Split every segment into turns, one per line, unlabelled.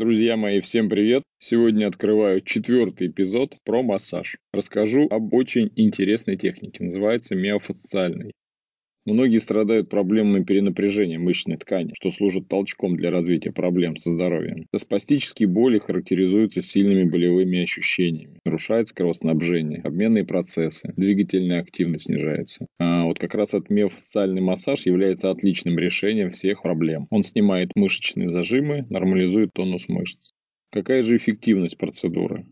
Друзья мои, всем привет! Сегодня открываю четвертый эпизод про массаж. Расскажу об очень интересной технике, называется миофасциальной. Многие страдают проблемами перенапряжения мышечной ткани, что служит толчком для развития проблем со здоровьем. Спастические боли характеризуются сильными болевыми ощущениями. Нарушается кровоснабжение, обменные процессы, двигательная активность снижается. А вот как раз этот миофасциальный массаж является отличным решением всех проблем. Он снимает мышечные зажимы, нормализует тонус мышц. Какая же эффективность процедуры?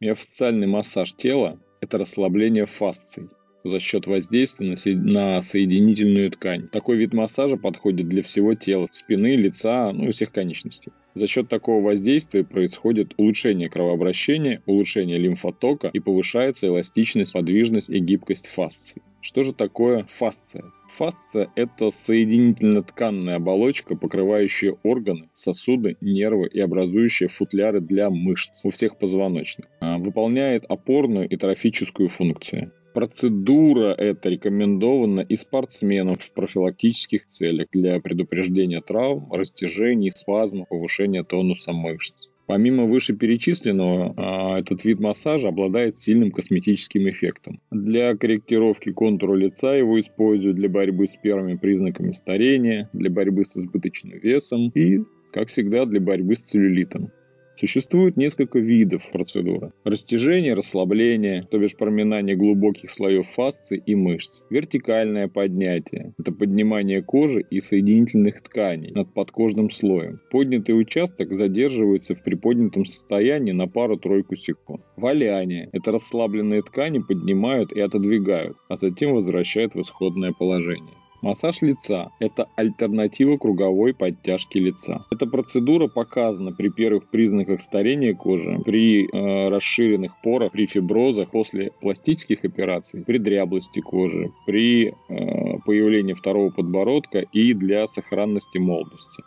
Миофасциальный массаж тела – это расслабление фасций за счет воздействия на соединительную ткань. Такой вид массажа подходит для всего тела, спины, лица, ну и всех конечностей. За счет такого воздействия происходит улучшение кровообращения, улучшение лимфотока и повышается эластичность, подвижность и гибкость фасций. Что же такое фасция? Фасция – это соединительно-тканная оболочка, покрывающая органы, сосуды, нервы и образующая футляры для мышц у всех позвоночных. А, выполняет опорную и трофическую функции. Процедура эта рекомендована и спортсменам в профилактических целях для предупреждения травм, растяжений, спазмов, повышения тонуса мышц. Помимо вышеперечисленного, а, этот вид массажа обладает сильным косметическим эффектом. Для корректировки контура лица его используют для борьбы с первыми признаками старения, для борьбы с избыточным весом и, как всегда, для борьбы с целлюлитом. Существует несколько видов процедуры. Растяжение, расслабление, то бишь проминание глубоких слоев фасции и мышц. Вертикальное поднятие – это поднимание кожи и соединительных тканей над подкожным слоем. Поднятый участок задерживается в приподнятом состоянии на пару-тройку секунд. Валяние – это расслабленные ткани поднимают и отодвигают, а затем возвращают в исходное положение. Массаж лица – это альтернатива круговой подтяжки лица. Эта процедура показана при первых признаках старения кожи, при э, расширенных порах, при фиброзах, после пластических операций, при дряблости кожи, при э, появлении второго подбородка и для сохранности молодости.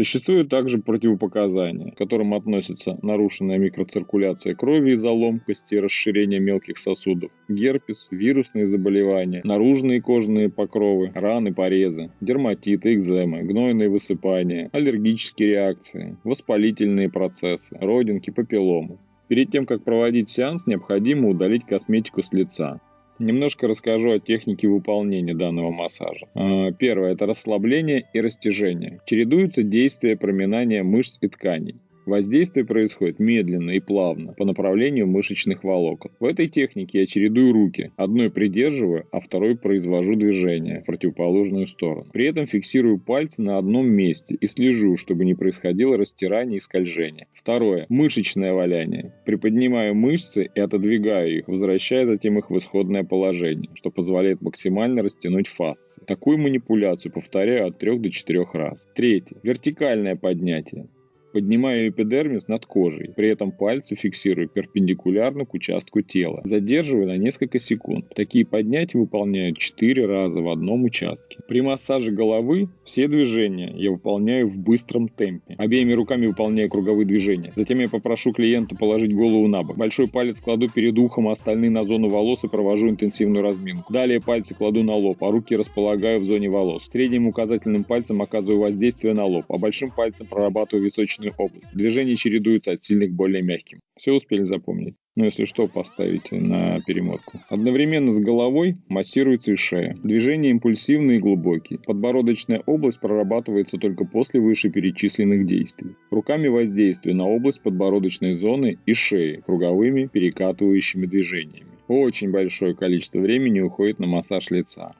Существуют также противопоказания, к которым относятся нарушенная микроциркуляция крови из-за ломкости и расширения мелких сосудов, герпес, вирусные заболевания, наружные кожные покровы, раны, порезы, дерматиты, экземы, гнойные высыпания, аллергические реакции, воспалительные процессы, родинки, папилломы. Перед тем, как проводить сеанс, необходимо удалить косметику с лица. Немножко расскажу о технике выполнения данного массажа. А, первое – это расслабление и растяжение. Чередуются действия проминания мышц и тканей. Воздействие происходит медленно и плавно по направлению мышечных волокон. В этой технике я чередую руки. Одной придерживаю, а второй произвожу движение в противоположную сторону. При этом фиксирую пальцы на одном месте и слежу, чтобы не происходило растирание и скольжение. Второе. Мышечное валяние. Приподнимаю мышцы и отодвигаю их, возвращая затем их в исходное положение, что позволяет максимально растянуть фасции. Такую манипуляцию повторяю от 3 до 4 раз. Третье. Вертикальное поднятие. Поднимаю эпидермис над кожей, при этом пальцы фиксирую перпендикулярно к участку тела. Задерживаю на несколько секунд. Такие поднятия выполняют 4 раза в одном участке. При массаже головы все движения я выполняю в быстром темпе. Обеими руками выполняю круговые движения. Затем я попрошу клиента положить голову на бок. Большой палец кладу перед ухом, а остальные на зону волос и провожу интенсивную разминку. Далее пальцы кладу на лоб, а руки располагаю в зоне волос. Средним указательным пальцем оказываю воздействие на лоб, а большим пальцем прорабатываю височную височную область. Движения чередуются от сильных к более мягким. Все успели запомнить? Ну, если что, поставите на перемотку. Одновременно с головой массируется и шея. Движения импульсивные и глубокие. Подбородочная область прорабатывается только после вышеперечисленных действий. Руками воздействую на область подбородочной зоны и шеи круговыми перекатывающими движениями. Очень большое количество времени уходит на массаж лица.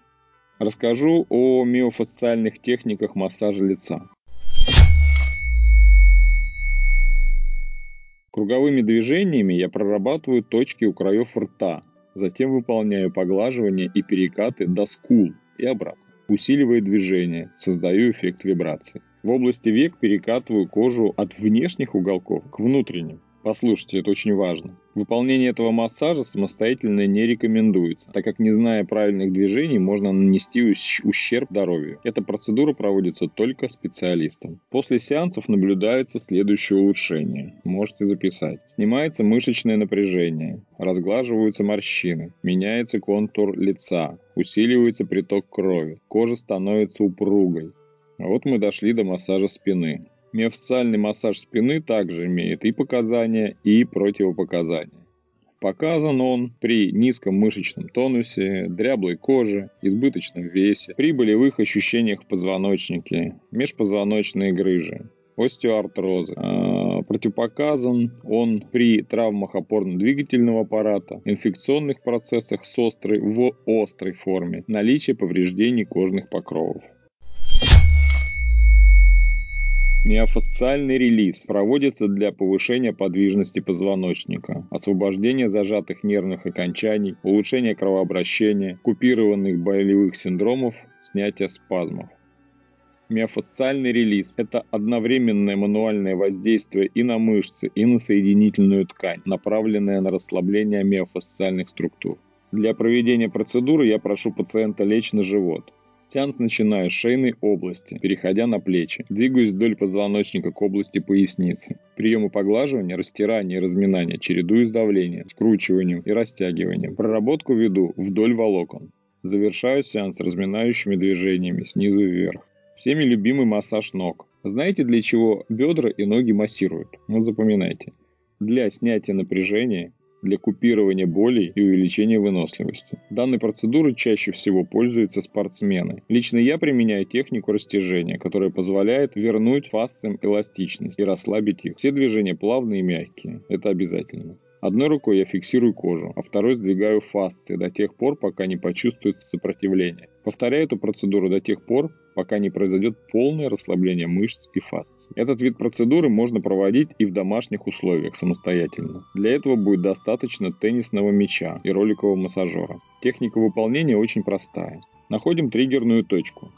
Расскажу о миофасциальных техниках массажа лица. Круговыми движениями я прорабатываю точки у краев рта, затем выполняю поглаживание и перекаты до скул и обратно. Усиливаю движение, создаю эффект вибрации. В области век перекатываю кожу от внешних уголков к внутренним. Послушайте, это очень важно. Выполнение этого массажа самостоятельно не рекомендуется, так как не зная правильных движений, можно нанести ущерб здоровью. Эта процедура проводится только специалистом. После сеансов наблюдается следующее улучшение. Можете записать. Снимается мышечное напряжение, разглаживаются морщины, меняется контур лица, усиливается приток крови, кожа становится упругой. А вот мы дошли до массажа спины. Миофасциальный массаж спины также имеет и показания, и противопоказания. Показан он при низком мышечном тонусе, дряблой коже, избыточном весе, при болевых ощущениях в позвоночнике, межпозвоночные грыжи, остеоартрозы. А, противопоказан он при травмах опорно-двигательного аппарата, инфекционных процессах с острой в острой форме, наличие повреждений кожных покровов. Миофасциальный релиз проводится для повышения подвижности позвоночника, освобождения зажатых нервных окончаний, улучшения кровообращения, купированных болевых синдромов, снятия спазмов. Миофасциальный релиз – это одновременное мануальное воздействие и на мышцы, и на соединительную ткань, направленное на расслабление миофасциальных структур. Для проведения процедуры я прошу пациента лечь на живот. Сеанс начинаю с шейной области, переходя на плечи. Двигаюсь вдоль позвоночника к области поясницы. Приемы поглаживания, растирания и разминания чередую с давлением, скручиванием и растягиванием. Проработку веду вдоль волокон. Завершаю сеанс разминающими движениями снизу вверх. Всеми любимый массаж ног. Знаете, для чего бедра и ноги массируют? Ну, запоминайте. Для снятия напряжения для купирования болей и увеличения выносливости. Данной процедурой чаще всего пользуются спортсмены. Лично я применяю технику растяжения, которая позволяет вернуть фасциям эластичность и расслабить их. Все движения плавные и мягкие. Это обязательно. Одной рукой я фиксирую кожу, а второй сдвигаю фасции до тех пор, пока не почувствуется сопротивление. Повторяю эту процедуру до тех пор, пока не произойдет полное расслабление мышц и фасций. Этот вид процедуры можно проводить и в домашних условиях самостоятельно. Для этого будет достаточно теннисного мяча и роликового массажера. Техника выполнения очень простая. Находим триггерную точку.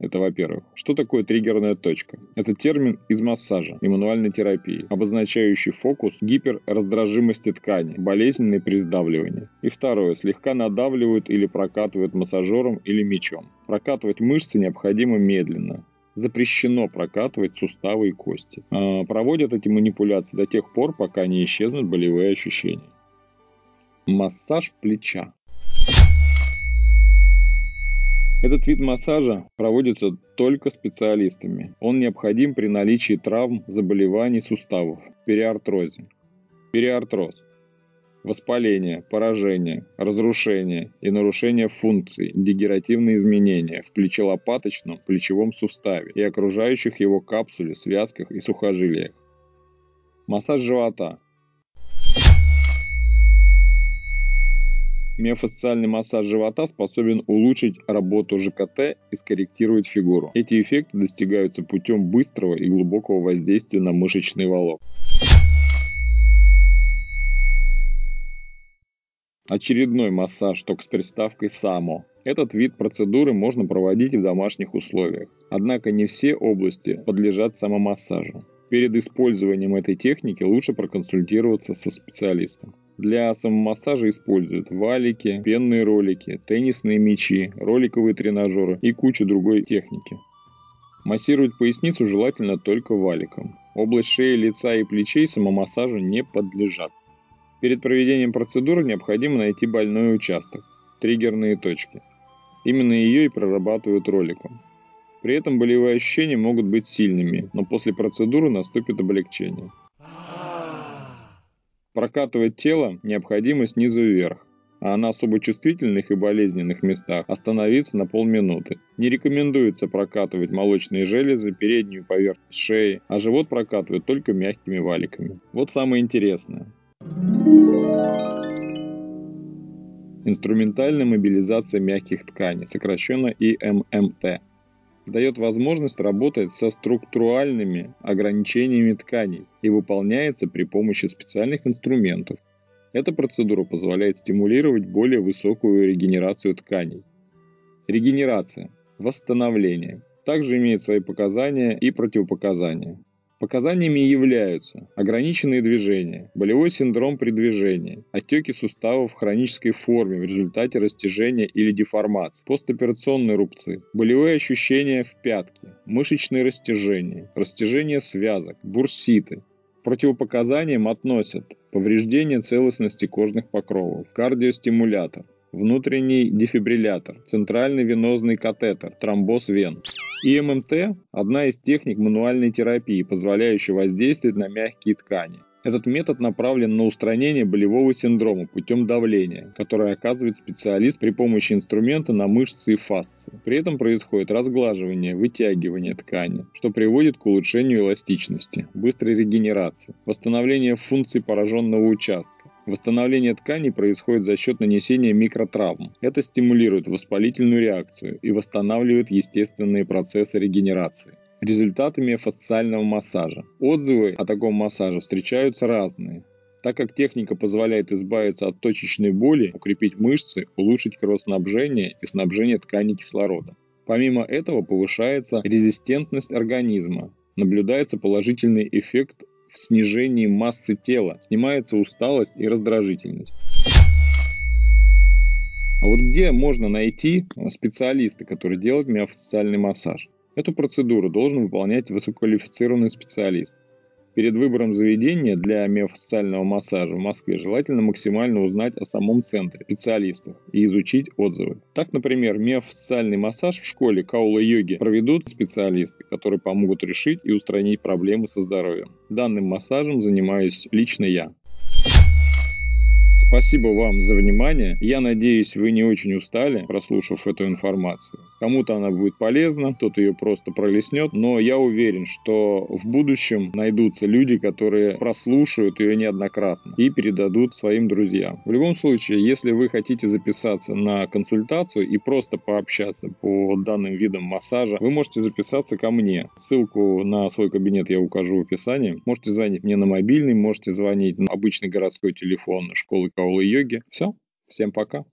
Это во-первых. Что такое триггерная точка? Это термин из массажа и мануальной терапии, обозначающий фокус гиперраздражимости ткани, болезненное при сдавливании. И второе. Слегка надавливают или прокатывают массажером или мечом. Прокатывать мышцы необходимо медленно, запрещено прокатывать суставы и кости. А, проводят эти манипуляции до тех пор, пока не исчезнут болевые ощущения. Массаж плеча. Этот вид массажа проводится только специалистами. Он необходим при наличии травм, заболеваний суставов, периартрозе. Периартроз – воспаление, поражение, разрушение и нарушение функций, дегенеративные изменения в плечелопаточном плечевом суставе и окружающих его капсуле, связках и сухожилиях. Массаж живота – Миофасциальный массаж живота способен улучшить работу ЖКТ и скорректировать фигуру. Эти эффекты достигаются путем быстрого и глубокого воздействия на мышечный волок. Очередной массаж, только с приставкой «само». Этот вид процедуры можно проводить в домашних условиях. Однако не все области подлежат самомассажу. Перед использованием этой техники лучше проконсультироваться со специалистом. Для самомассажа используют валики, пенные ролики, теннисные мячи, роликовые тренажеры и кучу другой техники. Массировать поясницу желательно только валиком. Область шеи, лица и плечей самомассажу не подлежат. Перед проведением процедуры необходимо найти больной участок, триггерные точки. Именно ее и прорабатывают роликом. При этом болевые ощущения могут быть сильными, но после процедуры наступит облегчение. Прокатывать тело необходимо снизу вверх, а на особо чувствительных и болезненных местах остановиться на полминуты. Не рекомендуется прокатывать молочные железы, переднюю поверхность шеи, а живот прокатывать только мягкими валиками. Вот самое интересное. Инструментальная мобилизация мягких тканей, сокращенно ИММТ дает возможность работать со структуральными ограничениями тканей и выполняется при помощи специальных инструментов. Эта процедура позволяет стимулировать более высокую регенерацию тканей. Регенерация, восстановление также имеет свои показания и противопоказания. Показаниями являются ограниченные движения, болевой синдром при движении, отеки суставов в хронической форме в результате растяжения или деформации, постоперационные рубцы, болевые ощущения в пятке, мышечные растяжения, растяжение связок, бурситы. Противопоказаниям относят повреждение целостности кожных покровов, кардиостимулятор, внутренний дефибриллятор, центральный венозный катетер, тромбоз вен. ИММТ – одна из техник мануальной терапии, позволяющая воздействовать на мягкие ткани. Этот метод направлен на устранение болевого синдрома путем давления, которое оказывает специалист при помощи инструмента на мышцы и фасции. При этом происходит разглаживание, вытягивание ткани, что приводит к улучшению эластичности, быстрой регенерации, восстановлению функций пораженного участка, Восстановление тканей происходит за счет нанесения микротравм. Это стимулирует воспалительную реакцию и восстанавливает естественные процессы регенерации. Результаты миофасциального массажа. Отзывы о таком массаже встречаются разные. Так как техника позволяет избавиться от точечной боли, укрепить мышцы, улучшить кровоснабжение и снабжение тканей кислородом. Помимо этого повышается резистентность организма, наблюдается положительный эффект в снижении массы тела, снимается усталость и раздражительность. А вот где можно найти специалиста, который делает миофасциальный массаж? Эту процедуру должен выполнять высококвалифицированный специалист. Перед выбором заведения для миофасциального массажа в Москве желательно максимально узнать о самом центре, специалистах и изучить отзывы. Так, например, миофасциальный массаж в школе каула-йоги проведут специалисты, которые помогут решить и устранить проблемы со здоровьем. Данным массажем занимаюсь лично я. Спасибо вам за внимание. Я надеюсь, вы не очень устали, прослушав эту информацию. Кому-то она будет полезна, кто-то ее просто пролеснет, но я уверен, что в будущем найдутся люди, которые прослушают ее неоднократно и передадут своим друзьям. В любом случае, если вы хотите записаться на консультацию и просто пообщаться по данным видам массажа, вы можете записаться ко мне. Ссылку на свой кабинет я укажу в описании. Можете звонить мне на мобильный, можете звонить на обычный городской телефон школы Каулы йоги. Все, всем пока.